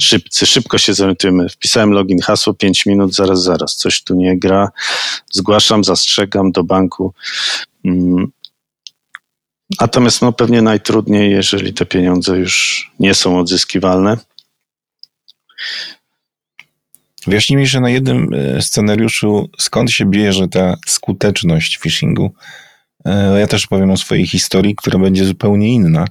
D: szybcy, szybko się zorientujemy, wpisałem login, hasło, 5 minut, zaraz, zaraz, coś tu nie gra, zgłaszam, zastrzegam do banku. Mm. Natomiast no, pewnie najtrudniej, jeżeli te pieniądze już nie są odzyskiwalne.
C: Wyjaśnij mi, że na jednym e, scenariuszu skąd się bierze ta skuteczność phishingu? E, ja też powiem o swojej historii, która będzie zupełnie inna.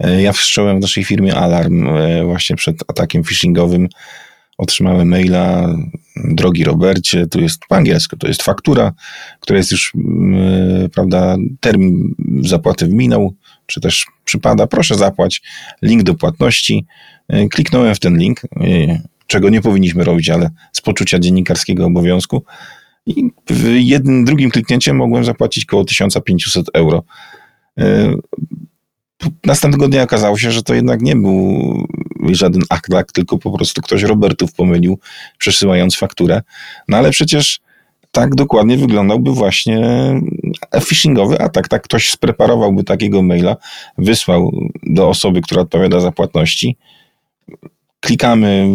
C: E, ja wszcząłem w naszej firmie alarm e, właśnie przed atakiem phishingowym. Otrzymałem maila, drogi Robercie, tu jest po angielsku, to jest faktura, która jest już, prawda, termin zapłaty minął, czy też przypada, proszę zapłać, link do płatności. Kliknąłem w ten link, czego nie powinniśmy robić, ale z poczucia dziennikarskiego obowiązku i jednym, drugim kliknięciem mogłem zapłacić około 1500 euro. E, następnego dnia okazało się, że to jednak nie był żaden aklak, tylko po prostu ktoś Robertów pomylił, przesyłając fakturę. No ale przecież tak dokładnie wyglądałby właśnie phishingowy atak. Tak ktoś spreparowałby takiego maila, wysłał do osoby, która odpowiada za płatności, klikamy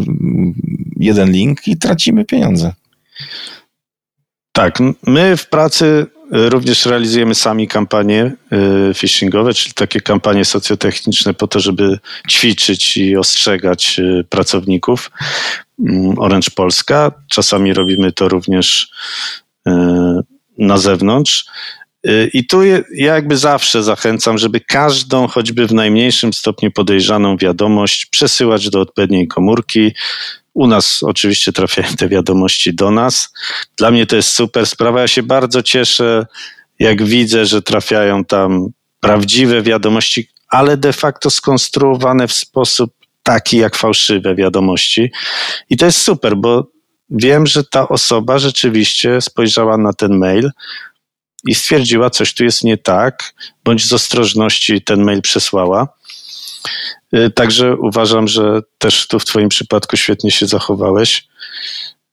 C: jeden link i tracimy pieniądze.
D: Tak, my w pracy y, również realizujemy sami kampanie y, phishingowe, czyli takie kampanie socjotechniczne po to, żeby ćwiczyć i ostrzegać y, pracowników mm, Orange Polska. Czasami robimy to również na zewnątrz. I tu ja jakby zawsze zachęcam, żeby każdą, choćby w najmniejszym stopniu podejrzaną wiadomość przesyłać do odpowiedniej komórki, u nas oczywiście trafiają te wiadomości do nas. Dla mnie to jest super sprawa. Ja się bardzo cieszę, jak widzę, że trafiają tam prawdziwe wiadomości, ale de facto skonstruowane w sposób taki jak fałszywe wiadomości. I to jest super, bo wiem, że ta osoba rzeczywiście spojrzała na ten mail i stwierdziła, coś tu jest nie tak, bądź z ostrożności ten mail przesłała. Y, także uważam, że też tu w Twoim przypadku świetnie się zachowałeś.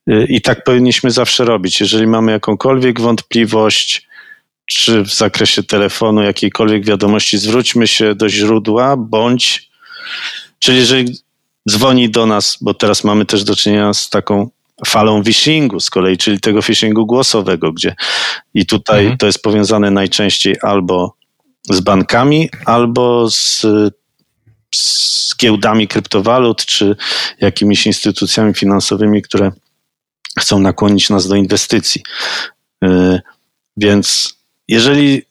D: Y, I tak powinniśmy zawsze robić. Jeżeli mamy jakąkolwiek wątpliwość, czy w zakresie telefonu, jakiejkolwiek wiadomości, zwróćmy się do źródła, bądź, czyli jeżeli dzwoni do nas, bo teraz mamy też do czynienia z taką falą phishingu z kolei, czyli tego phishingu głosowego, gdzie i tutaj mhm. to jest powiązane najczęściej albo z bankami, albo z, z giełdami kryptowalut, czy jakimiś instytucjami finansowymi, które chcą nakłonić nas do inwestycji. Y, więc jeżeli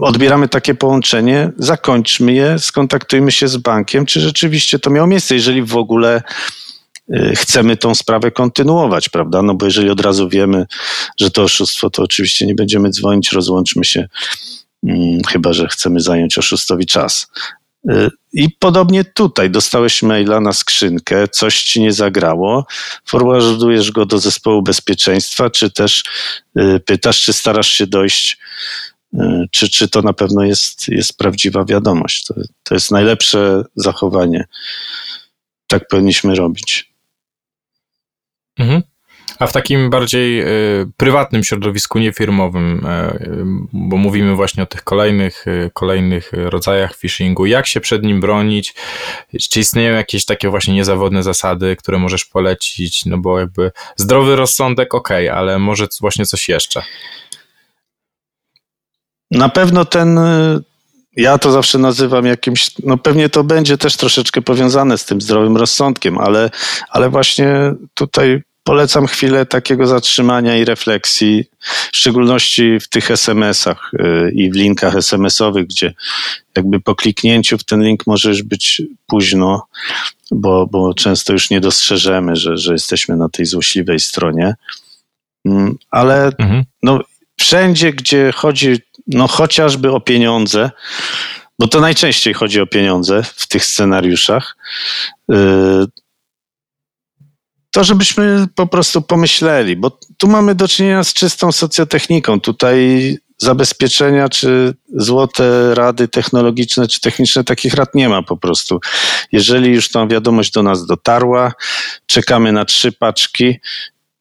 D: odbieramy takie połączenie, zakończmy je, skontaktujmy się z bankiem, czy rzeczywiście to miało miejsce, jeżeli w ogóle y, chcemy tą sprawę kontynuować, prawda? No bo jeżeli od razu wiemy, że to oszustwo, to oczywiście nie będziemy dzwonić, rozłączmy się, mm, chyba że chcemy zająć oszustowi czas. Y, I podobnie tutaj dostałeś maila na skrzynkę, coś ci nie zagrało, forwardujesz go do zespołu bezpieczeństwa, czy też y, pytasz, czy starasz się dojść, y, czy, czy to na pewno jest, jest prawdziwa wiadomość. To, to jest najlepsze zachowanie. Tak powinniśmy robić.
B: Mhm. A w takim bardziej y, prywatnym środowisku, niefirmowym, y, bo mówimy właśnie o tych kolejnych, y, kolejnych rodzajach phishingu, jak się przed nim bronić? Czy istnieją jakieś takie właśnie niezawodne zasady, które możesz polecić? No bo jakby zdrowy rozsądek, ok, ale może właśnie coś jeszcze?
D: Na pewno ten ja to zawsze nazywam jakimś, no pewnie to będzie też troszeczkę powiązane z tym zdrowym rozsądkiem, ale, ale właśnie tutaj polecam chwilę takiego zatrzymania i refleksji, w szczególności w tych SMS-ach y, i w linkach SMS-owych, gdzie jakby po kliknięciu w ten link może już być późno, bo, bo często już nie dostrzeżemy, że, że jesteśmy na tej złośliwej stronie. Mm, ale mhm. no, wszędzie, gdzie chodzi no, chociażby o pieniądze, bo to najczęściej chodzi o pieniądze w tych scenariuszach, y, to żebyśmy po prostu pomyśleli, bo tu mamy do czynienia z czystą socjotechniką. Tutaj zabezpieczenia czy złote rady technologiczne czy techniczne, takich rad nie ma po prostu. Jeżeli już tą wiadomość do nas dotarła, czekamy na trzy paczki,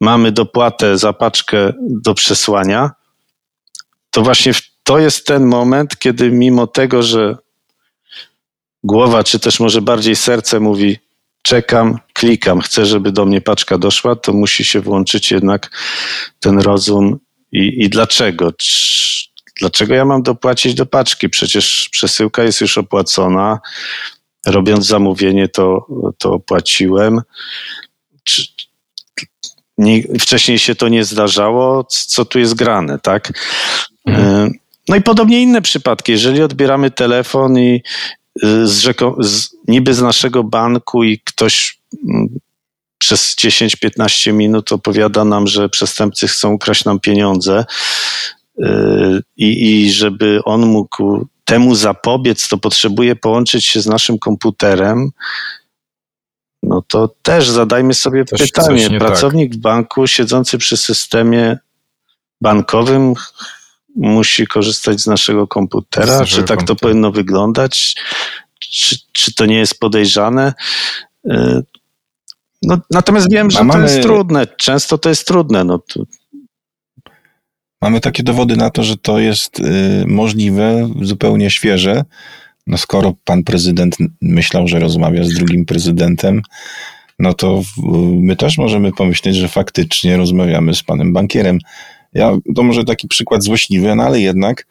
D: mamy dopłatę za paczkę do przesłania, to właśnie to jest ten moment, kiedy mimo tego, że głowa, czy też może bardziej serce mówi, czekam, klikam, chcę, żeby do mnie paczka doszła, to musi się włączyć jednak ten rozum i, i dlaczego? Dlaczego ja mam dopłacić do paczki? Przecież przesyłka jest już opłacona. Robiąc zamówienie, to, to opłaciłem. Czy, nie, wcześniej się to nie zdarzało, co tu jest grane, tak? Mhm. No i podobnie inne przypadki. Jeżeli odbieramy telefon i, z, rzeko, z, niby z naszego banku i ktoś mm, przez 10-15 minut opowiada nam, że przestępcy chcą ukraść nam pieniądze yy, i, i żeby on mógł temu zapobiec, to potrzebuje połączyć się z naszym komputerem, no to też zadajmy sobie coś, pytanie. Coś Pracownik tak. w banku siedzący przy systemie bankowym musi korzystać z naszego komputera? Z czy tak komputer. to powinno wyglądać? Czy, czy to nie jest podejrzane? Y, no, natomiast wiem, że mamy, to jest trudne. Często to jest trudne. No, to...
C: Mamy takie dowody na to, że to jest y, możliwe, zupełnie świeże. No skoro pan prezydent myślał, że rozmawia z drugim prezydentem, no to my też możemy pomyśleć, że faktycznie rozmawiamy z panem bankierem. Ja, to może taki przykład złośliwy, no ale jednak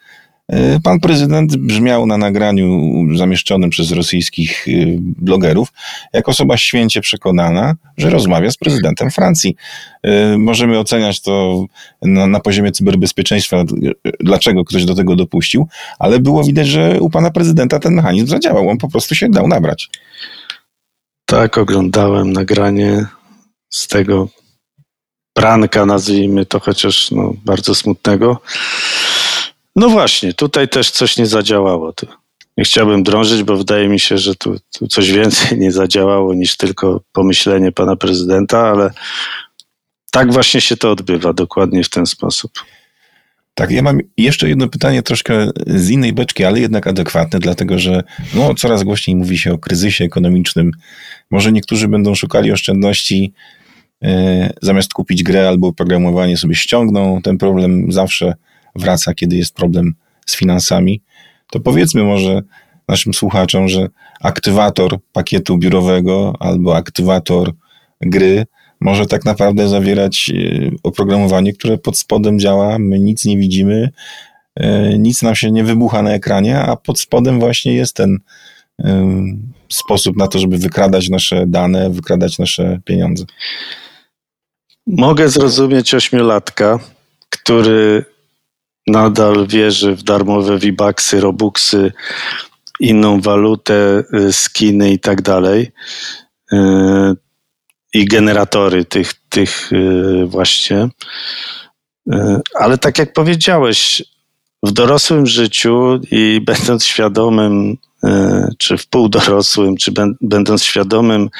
C: e, Pan prezydent brzmiał na nagraniu zamieszczonym przez rosyjskich e, blogerów jak osoba święcie przekonana, że rozmawia z prezydentem Francji. E, możemy oceniać to na, na, poziomie cyberbezpieczeństwa, dlaczego ktoś do tego dopuścił, ale było widać, że u pana prezydenta ten mechanizm zadziałał. On po prostu się dał nabrać.
D: Tak, oglądałem nagranie z tego pranka, nazwijmy to chociaż no, bardzo smutnego. No właśnie, tutaj też coś nie zadziałało. Nie chciałbym drążyć, bo wydaje mi się, że tu, tu coś więcej nie zadziałało niż tylko pomyślenie pana prezydenta, ale tak właśnie się to odbywa, dokładnie w ten sposób.
C: Tak, ja mam jeszcze jedno pytanie troszkę z innej beczki, ale jednak adekwatne, dlatego że no, coraz głośniej mówi się o kryzysie ekonomicznym. Może niektórzy będą szukali oszczędności zamiast kupić grę albo oprogramowanie sobie ściągną, ten problem zawsze wraca, kiedy jest problem z finansami. To powiedzmy może, naszym słuchaczom, że aktywator pakietu biurowego albo aktywator gry może tak naprawdę zawierać e, oprogramowanie, które pod spodem działa, my nic nie widzimy, e, nic nam się nie wybucha na ekranie, a pod spodem właśnie jest ten sposób na to, żeby wykradać nasze dane, wykradać nasze pieniądze.
D: Mogę zrozumieć ośmiolatka, który nadal wierzy w darmowe V-Bucksy, Robuxy, inną walutę, y, skiny i tak dalej. Y, I generatory tych, tych y, właśnie. Ale tak jak powiedziałeś, w dorosłym życiu i będąc świadomym, czy w półdorosłym, czy będąc świadomym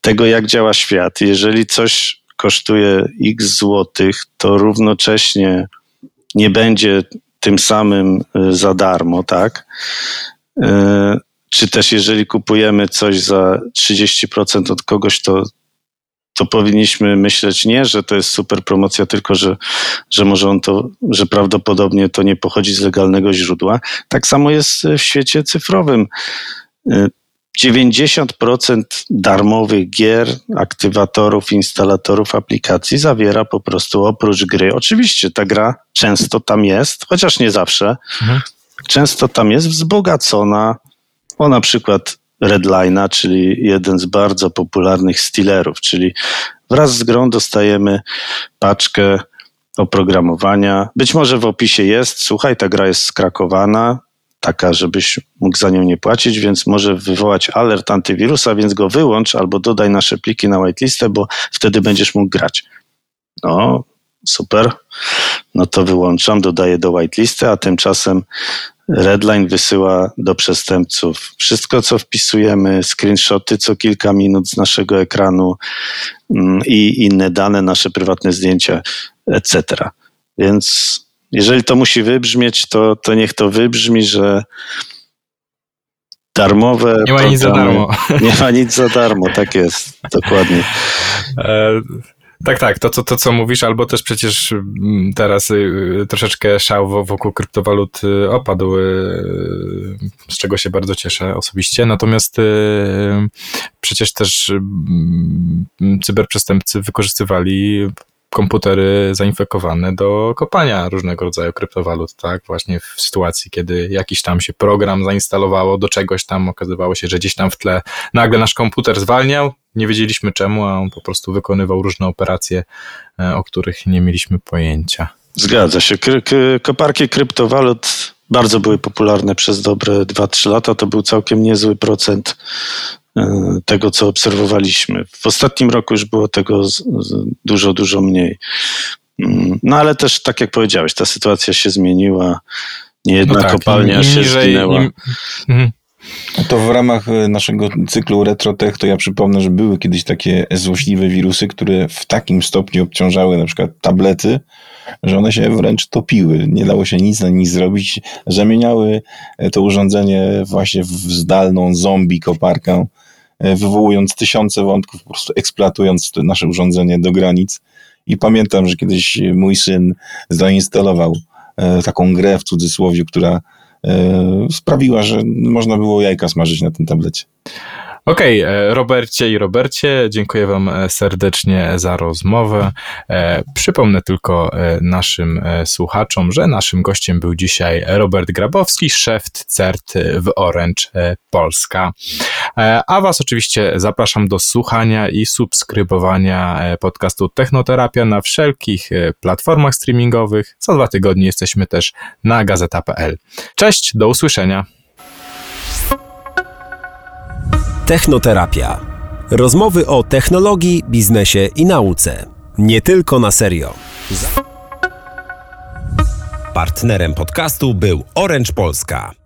D: tego, jak działa świat, jeżeli coś kosztuje x złotych, to równocześnie nie będzie tym samym y, za darmo, tak? Y, czy też jeżeli kupujemy coś za 30% od kogoś, to, to powinniśmy myśleć nie, że to jest super promocja, tylko że, że może on to, że prawdopodobnie to nie pochodzi z legalnego źródła. Tak samo jest w świecie cyfrowym. Y, 90% darmowych gier, aktywatorów, instalatorów aplikacji zawiera po prostu oprócz gry. Oczywiście ta gra często tam jest, chociaż nie zawsze. Mhm. Często tam jest wzbogacona o na przykład Redline'a, czyli jeden z bardzo popularnych stealerów, czyli wraz z grą dostajemy paczkę oprogramowania. Być może w opisie jest, słuchaj, ta gra jest skrakowana, taka, żebyś mógł za nią nie płacić, więc może wywołać alert antywirusa, więc go wyłącz albo dodaj nasze pliki na whitelistę, bo wtedy będziesz mógł grać. No, super. No to wyłączam, dodaję do whitelisty, a tymczasem Redline wysyła do przestępców wszystko, co wpisujemy, screenshoty co kilka minut z naszego ekranu mm, i inne dane, nasze prywatne zdjęcia, etc. Więc jeżeli to musi wybrzmieć, to, to niech to wybrzmi, że darmowe.
B: Nie ma nic za darmo.
D: Nie ma nic za darmo, tak jest, dokładnie.
B: E, tak, tak, to, to, to co mówisz, albo też przecież mm, teraz y, troszeczkę szał wokół kryptowalut y, opadł, y, z czego się bardzo cieszę osobiście. Natomiast przecież też mm, cyberprzestępcy wykorzystywali komputery zainfekowane do kopania różnego rodzaju kryptowalut, tak? Właśnie w sytuacji, kiedy jakiś tam się program zainstalowało do czegoś tam, okazywało się, że gdzieś tam w tle nagle nasz komputer zwalniał, nie wiedzieliśmy czemu, a on po prostu wykonywał różne operacje, e, o których nie mieliśmy pojęcia.
D: Zgadza się. Koparki kryptowalut bardzo były popularne przez dobre 2-3 lata. To był całkiem niezły procent tego, co obserwowaliśmy. W ostatnim roku już było tego dużo, dużo mniej. Mm, no ale też, tak jak powiedziałeś, ta sytuacja się zmieniła. Nie jedna no tak, kopalnia im, im się niżej, zginęła. Im... Mhm.
C: To w ramach e, naszego cyklu RetroTech to ja przypomnę, że były kiedyś takie złośliwe wirusy, które w takim stopniu obciążały na przykład tablety, że one się wręcz topiły. Nie dało się nic na nich zrobić. Zamieniały to urządzenie właśnie w zdalną zombie koparkę E, wywołując tysiące wątków, po prostu eksploatując nasze urządzenie do granic. I pamiętam, że kiedyś mój syn zainstalował e, taką grę w cudzysłowie, która e, sprawiła, że można było jajka smażyć na tym tablecie.
B: Okej, okay, e, Robercie i Robercie, dziękuję Wam e, serdecznie za rozmowę. E, przypomnę tylko naszym słuchaczom, że naszym gościem był dzisiaj Robert Grabowski, szef CERT w Orange Polska. A Was oczywiście zapraszam do słuchania i subskrybowania podcastu Technoterapia na wszelkich platformach streamingowych. Co dwa tygodnie jesteśmy też na gazeta.pl. Cześć, do usłyszenia.
A: Technoterapia. Rozmowy o technologii, biznesie i nauce. Nie tylko na serio. Partnerem podcastu był Orange Polska.